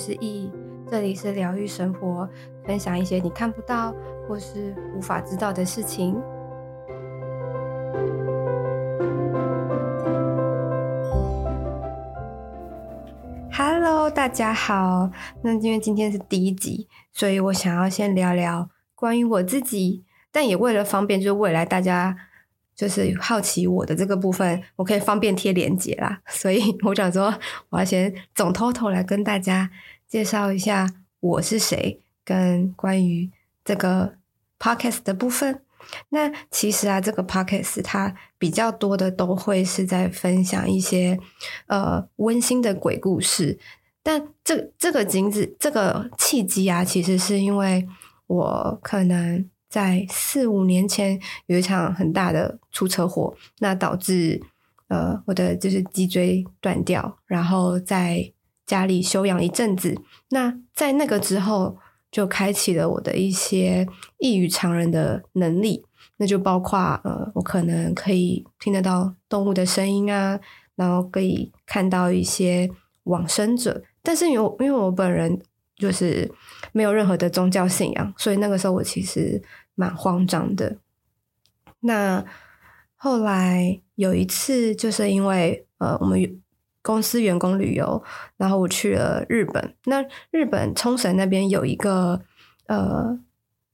是易，这里是疗愈生活，分享一些你看不到或是无法知道的事情。Hello，大家好。那因为今天是第一集，所以我想要先聊聊关于我自己，但也为了方便，就是未来大家。就是好奇我的这个部分，我可以方便贴连接啦，所以我想说，我要先总偷偷来跟大家介绍一下我是谁，跟关于这个 podcast 的部分。那其实啊，这个 podcast 它比较多的都会是在分享一些呃温馨的鬼故事，但这这个景子这个契机啊，其实是因为我可能。在四五年前有一场很大的出车祸，那导致呃我的就是脊椎断掉，然后在家里休养一阵子。那在那个之后，就开启了我的一些异于常人的能力，那就包括呃我可能可以听得到动物的声音啊，然后可以看到一些往生者。但是因为因为我本人就是没有任何的宗教信仰，所以那个时候我其实。蛮慌张的。那后来有一次，就是因为呃，我们公司员工旅游，然后我去了日本。那日本冲绳那边有一个呃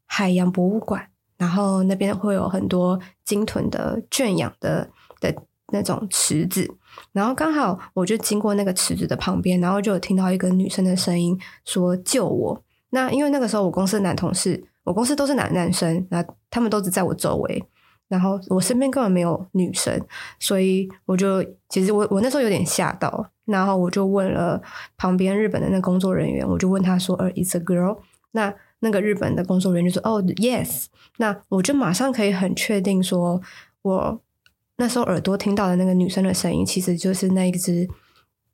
海洋博物馆，然后那边会有很多鲸豚的圈养的的那种池子。然后刚好我就经过那个池子的旁边，然后就有听到一个女生的声音说：“救我！”那因为那个时候我公司的男同事。我公司都是男男生，那他们都只在我周围，然后我身边根本没有女生，所以我就其实我我那时候有点吓到，然后我就问了旁边日本的那个工作人员，我就问他说：“呃，It's a girl？” 那那个日本的工作人员就说：“哦，Yes。”那我就马上可以很确定说，我那时候耳朵听到的那个女生的声音，其实就是那一只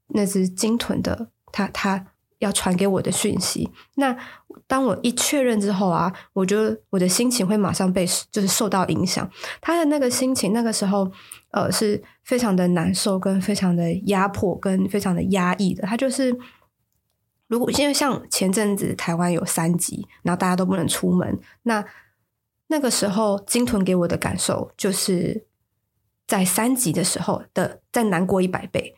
那只鲸豚的，他他。要传给我的讯息，那当我一确认之后啊，我就我的心情会马上被就是受到影响。他的那个心情，那个时候呃是非常的难受，跟非常的压迫，跟非常的压抑的。他就是如果因为像前阵子台湾有三级，然后大家都不能出门，那那个时候鲸豚给我的感受就是在三级的时候的再难过一百倍。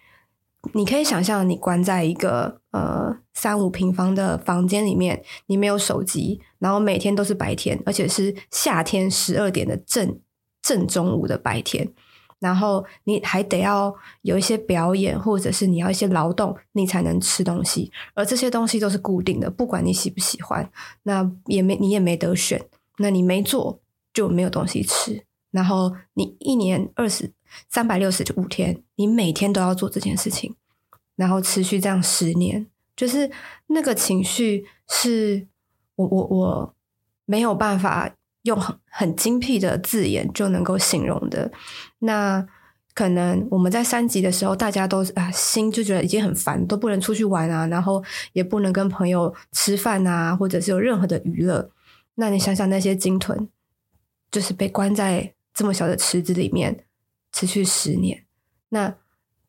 你可以想象，你关在一个呃三五平方的房间里面，你没有手机，然后每天都是白天，而且是夏天十二点的正正中午的白天，然后你还得要有一些表演，或者是你要一些劳动，你才能吃东西，而这些东西都是固定的，不管你喜不喜欢，那也没你也没得选，那你没做就没有东西吃，然后你一年二十。三百六十五天，你每天都要做这件事情，然后持续这样十年，就是那个情绪是我我我没有办法用很很精辟的字眼就能够形容的。那可能我们在三级的时候，大家都啊心就觉得已经很烦，都不能出去玩啊，然后也不能跟朋友吃饭啊，或者是有任何的娱乐。那你想想那些鲸豚，就是被关在这么小的池子里面。持续十年，那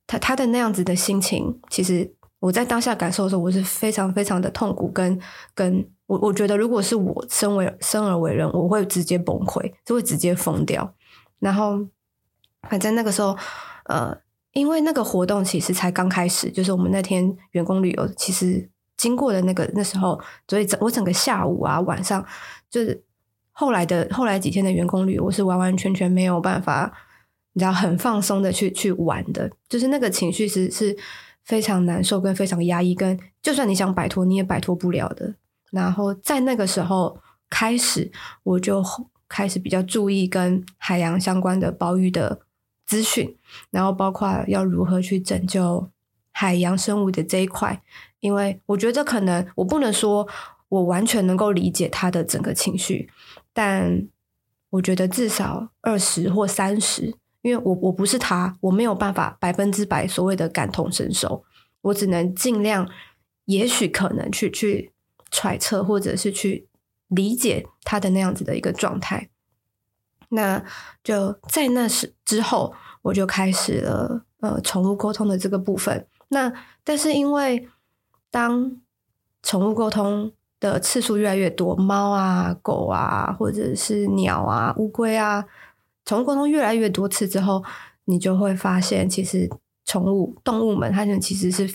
他他的那样子的心情，其实我在当下感受的时候，我是非常非常的痛苦跟，跟我我觉得，如果是我身为生而为人，我会直接崩溃，就会直接疯掉。然后，反正那个时候，呃，因为那个活动其实才刚开始，就是我们那天员工旅游，其实经过的那个那时候，所以整我整个下午啊晚上，就是后来的后来几天的员工旅游，我是完完全全没有办法。你知道很放松的去去玩的，就是那个情绪是是非常难受跟非常压抑，跟就算你想摆脱你也摆脱不了的。然后在那个时候开始，我就开始比较注意跟海洋相关的保育的资讯，然后包括要如何去拯救海洋生物的这一块，因为我觉得可能我不能说我完全能够理解他的整个情绪，但我觉得至少二十或三十。因为我我不是他，我没有办法百分之百所谓的感同身受，我只能尽量，也许可能去去揣测或者是去理解他的那样子的一个状态。那就在那时之后，我就开始了呃宠物沟通的这个部分。那但是因为当宠物沟通的次数越来越多，猫啊、狗啊，或者是鸟啊、乌龟啊，宠物沟通越来越多次之后，你就会发现，其实宠物动物们，它们其实是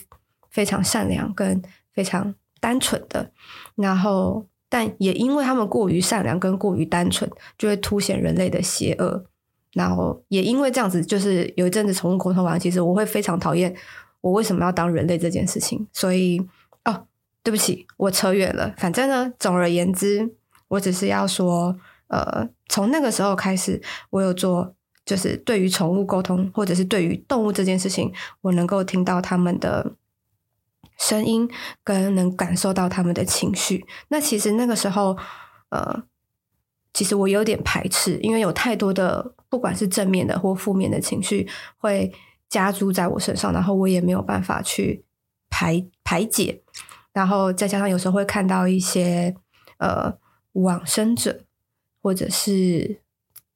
非常善良跟非常单纯的。然后，但也因为它们过于善良跟过于单纯，就会凸显人类的邪恶。然后也因为这样子，就是有一阵子宠物沟通完，其实我会非常讨厌我为什么要当人类这件事情。所以哦，对不起，我扯远了。反正呢，总而言之，我只是要说，呃，从那个时候开始，我有做，就是对于宠物沟通，或者是对于动物这件事情，我能够听到他们的声音，跟能感受到他们的情绪。那其实那个时候，呃。其实我有点排斥，因为有太多的不管是正面的或负面的情绪会加诸在我身上，然后我也没有办法去排排解，然后再加上有时候会看到一些呃往生者，或者是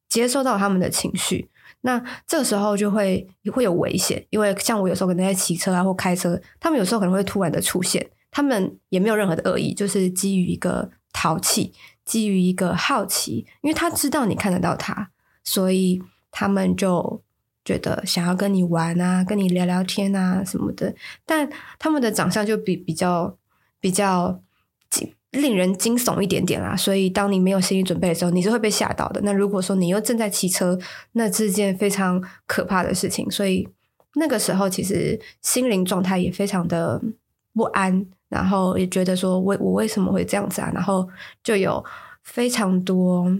接收到他们的情绪，那这个时候就会会有危险，因为像我有时候可能在骑车啊或开车，他们有时候可能会突然的出现，他们也没有任何的恶意，就是基于一个淘气。基于一个好奇，因为他知道你看得到他，所以他们就觉得想要跟你玩啊，跟你聊聊天啊什么的。但他们的长相就比比较比较惊令人惊悚一点点啦，所以当你没有心理准备的时候，你是会被吓到的。那如果说你又正在骑车，那是件非常可怕的事情。所以那个时候其实心灵状态也非常的不安。然后也觉得说，我我为什么会这样子啊？然后就有非常多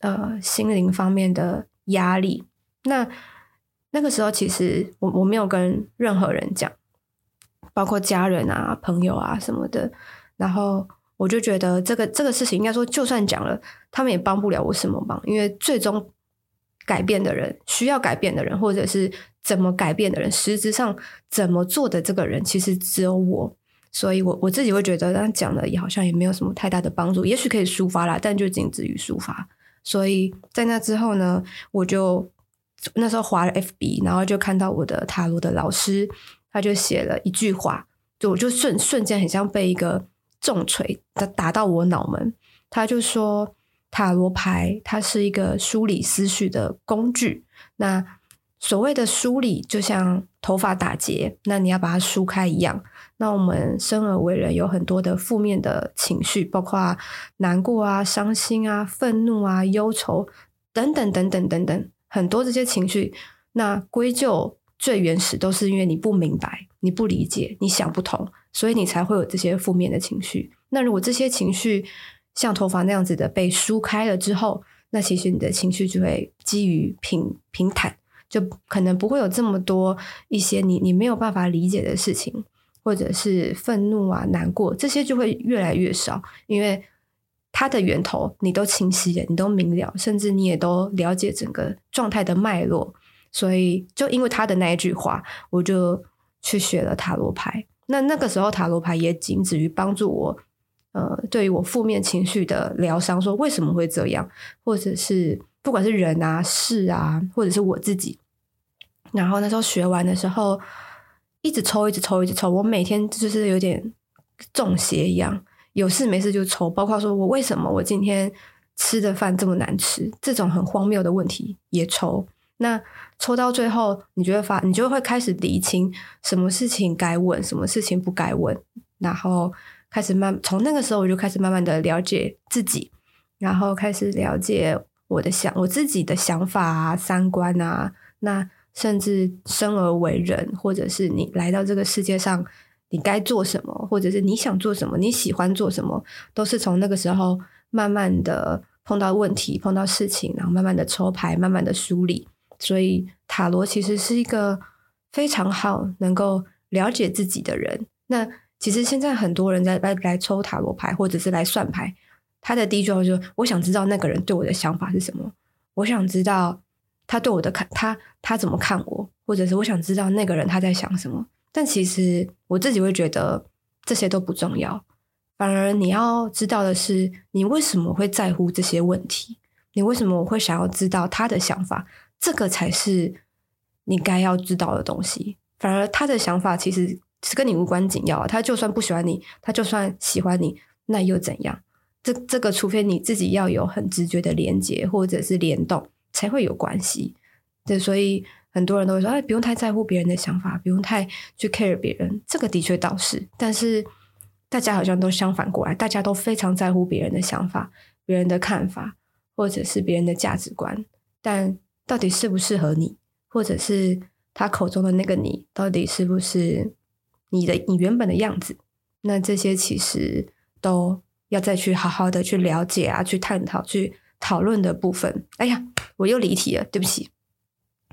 呃心灵方面的压力。那那个时候，其实我我没有跟任何人讲，包括家人啊、朋友啊什么的。然后我就觉得这个这个事情，应该说就算讲了，他们也帮不了我什么忙，因为最终改变的人、需要改变的人，或者是怎么改变的人，实质上怎么做的这个人，其实只有我。所以我，我自己会觉得，他讲的也好像也没有什么太大的帮助，也许可以抒发啦，但就仅止于抒发。所以在那之后呢，我就那时候滑了 FB，然后就看到我的塔罗的老师，他就写了一句话，就我就瞬瞬间很像被一个重锤打打到我脑门。他就说，塔罗牌它是一个梳理思绪的工具。那所谓的梳理，就像头发打结，那你要把它梳开一样。那我们生而为人，有很多的负面的情绪，包括难过啊、伤心啊、愤怒啊、忧愁等等等等等等，很多这些情绪。那归咎最原始都是因为你不明白、你不理解、你想不通，所以你才会有这些负面的情绪。那如果这些情绪像头发那样子的被梳开了之后，那其实你的情绪就会基于平平坦，就可能不会有这么多一些你你没有办法理解的事情。或者是愤怒啊、难过，这些就会越来越少，因为它的源头你都清晰了，你都明了，甚至你也都了解整个状态的脉络。所以，就因为他的那一句话，我就去学了塔罗牌。那那个时候，塔罗牌也仅止于帮助我，呃，对于我负面情绪的疗伤，说为什么会这样，或者是不管是人啊、事啊，或者是我自己。然后那时候学完的时候。一直抽，一直抽，一直抽。我每天就是有点中邪一样，有事没事就抽。包括说我为什么我今天吃的饭这么难吃，这种很荒谬的问题也抽。那抽到最后，你就会发，你就会开始厘清什么事情该问，什么事情不该问，然后开始慢。从那个时候我就开始慢慢的了解自己，然后开始了解我的想，我自己的想法啊、三观啊，那。甚至生而为人，或者是你来到这个世界上，你该做什么，或者是你想做什么，你喜欢做什么，都是从那个时候慢慢的碰到问题、碰到事情，然后慢慢的抽牌、慢慢的梳理。所以塔罗其实是一个非常好能够了解自己的人。那其实现在很多人在来来抽塔罗牌，或者是来算牌，他的第一句话就是：我想知道那个人对我的想法是什么，我想知道。他对我的看，他他怎么看我，或者是我想知道那个人他在想什么。但其实我自己会觉得这些都不重要，反而你要知道的是，你为什么会在乎这些问题？你为什么我会想要知道他的想法？这个才是你该要知道的东西。反而他的想法其实是跟你无关紧要。他就算不喜欢你，他就算喜欢你，那又怎样？这这个，除非你自己要有很直觉的连接或者是联动，才会有关系。对，所以很多人都会说，哎，不用太在乎别人的想法，不用太去 care 别人。这个的确倒是，但是大家好像都相反过来，大家都非常在乎别人的想法、别人的看法，或者是别人的价值观。但到底适不适合你，或者是他口中的那个你，到底是不是你的你原本的样子？那这些其实都。要再去好好的去了解啊，去探讨、去讨论的部分。哎呀，我又离题了，对不起。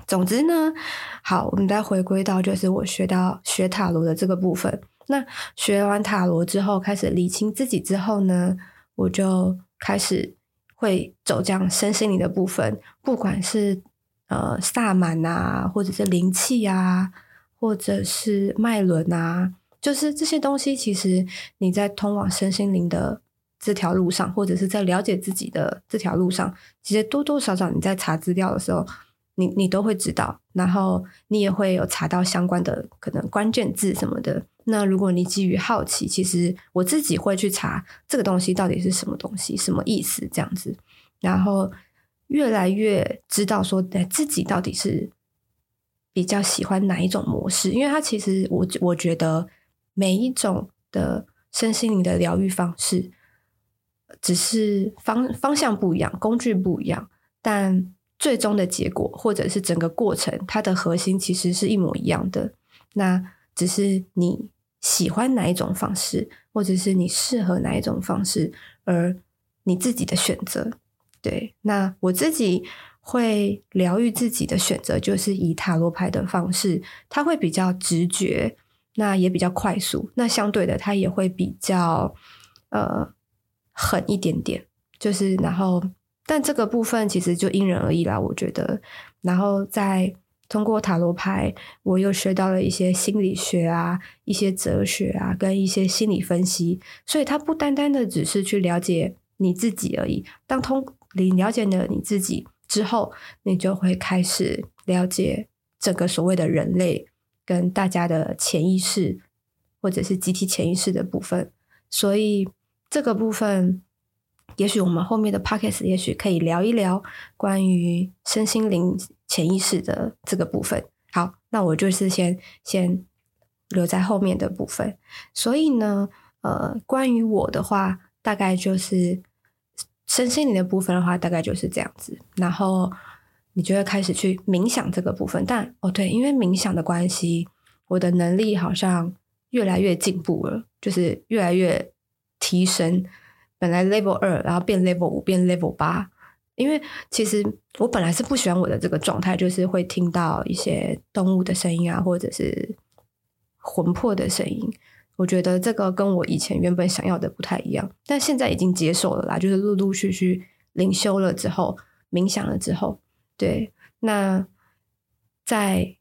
总之呢，好，我们再回归到就是我学到学塔罗的这个部分。那学完塔罗之后，开始理清自己之后呢，我就开始会走这样身心灵的部分，不管是呃萨满啊，或者是灵气啊，或者是脉轮啊，就是这些东西，其实你在通往身心灵的。这条路上，或者是在了解自己的这条路上，其实多多少少你在查资料的时候，你你都会知道，然后你也会有查到相关的可能关键字什么的。那如果你基于好奇，其实我自己会去查这个东西到底是什么东西，什么意思这样子，然后越来越知道说，自己到底是比较喜欢哪一种模式，因为它其实我我觉得每一种的身心灵的疗愈方式。只是方方向不一样，工具不一样，但最终的结果或者是整个过程，它的核心其实是一模一样的。那只是你喜欢哪一种方式，或者是你适合哪一种方式，而你自己的选择。对，那我自己会疗愈自己的选择，就是以塔罗牌的方式，它会比较直觉，那也比较快速，那相对的，它也会比较呃。狠一点点，就是然后，但这个部分其实就因人而异啦，我觉得。然后再通过塔罗牌，我又学到了一些心理学啊，一些哲学啊，跟一些心理分析。所以它不单单的只是去了解你自己而已。当通你了解了你自己之后，你就会开始了解整个所谓的人类跟大家的潜意识，或者是集体潜意识的部分。所以。这个部分，也许我们后面的 pockets，也许可以聊一聊关于身心灵潜意识的这个部分。好，那我就是先先留在后面的部分。所以呢，呃，关于我的话，大概就是身心灵的部分的话，大概就是这样子。然后你就会开始去冥想这个部分。但哦，对，因为冥想的关系，我的能力好像越来越进步了，就是越来越。提升，本来 level 二，然后变 level 五，变 level 八。因为其实我本来是不喜欢我的这个状态，就是会听到一些动物的声音啊，或者是魂魄的声音。我觉得这个跟我以前原本想要的不太一样，但现在已经接受了啦。就是陆陆续续灵修了之后，冥想了之后，对，那在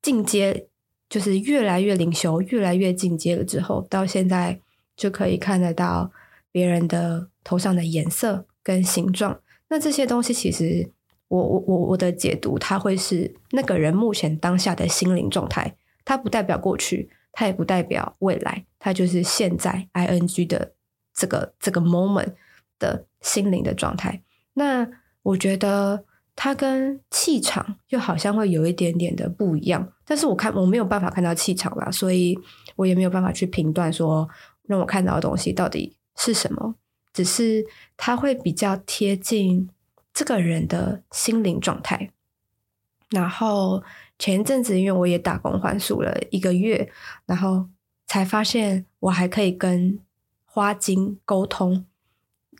进阶，就是越来越灵修，越来越进阶了之后，到现在。就可以看得到别人的头上的颜色跟形状。那这些东西其实我我我我的解读，它会是那个人目前当下的心灵状态，它不代表过去，它也不代表未来，它就是现在 ing 的这个这个 moment 的心灵的状态。那我觉得它跟气场又好像会有一点点的不一样，但是我看我没有办法看到气场啦，所以我也没有办法去评断说。让我看到的东西到底是什么？只是它会比较贴近这个人的心灵状态。然后前一阵子，因为我也打工还俗了一个月，然后才发现我还可以跟花精沟通。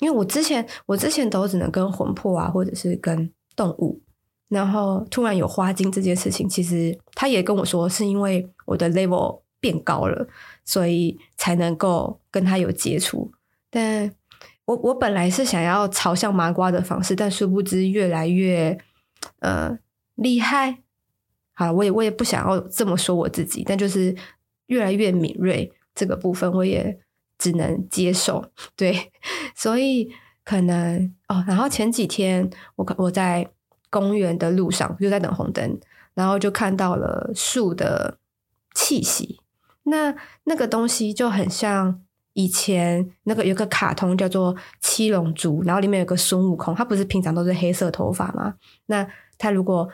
因为我之前我之前都只能跟魂魄啊，或者是跟动物。然后突然有花精这件事情，其实他也跟我说，是因为我的 level 变高了。所以才能够跟他有接触，但我我本来是想要朝向麻瓜的方式，但殊不知越来越呃厉害。好，我也我也不想要这么说我自己，但就是越来越敏锐这个部分，我也只能接受。对，所以可能哦，然后前几天我我在公园的路上就在等红灯，然后就看到了树的气息。那那个东西就很像以前那个有个卡通叫做《七龙珠》，然后里面有个孙悟空，他不是平常都是黑色头发吗？那他如果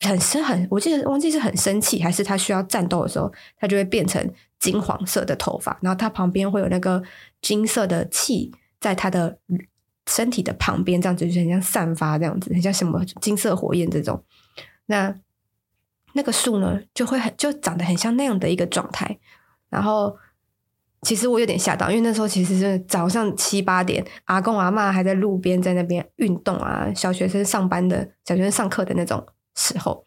很生很，我记得忘记是很生气，还是他需要战斗的时候，他就会变成金黄色的头发，然后他旁边会有那个金色的气在他的身体的旁边，这样子就很像散发这样子，很像什么金色火焰这种。那那个树呢，就会很就长得很像那样的一个状态。然后，其实我有点吓到，因为那时候其实是早上七八点，阿公阿嬷还在路边在那边运动啊，小学生上班的小学生上课的那种时候。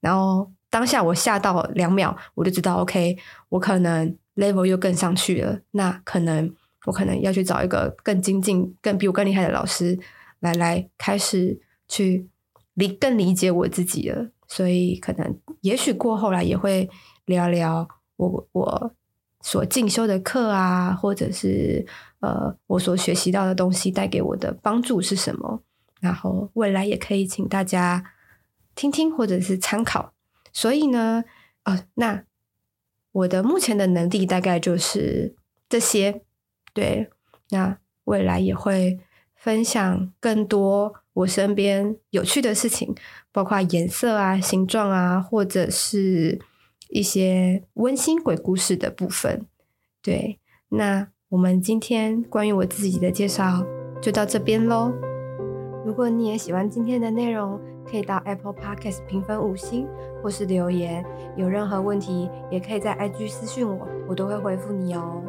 然后当下我吓到两秒，我就知道 OK，我可能 level 又更上去了。那可能我可能要去找一个更精进、更比我更厉害的老师来来开始去理更理解我自己了。所以可能，也许过后来也会聊聊我我所进修的课啊，或者是呃我所学习到的东西带给我的帮助是什么。然后未来也可以请大家听听或者是参考。所以呢，呃，那我的目前的能力大概就是这些。对，那未来也会分享更多我身边有趣的事情。包括颜色啊、形状啊，或者是一些温馨鬼故事的部分。对，那我们今天关于我自己的介绍就到这边喽。如果你也喜欢今天的内容，可以到 Apple Podcast 评分五星，或是留言。有任何问题，也可以在 IG 私信我，我都会回复你哦。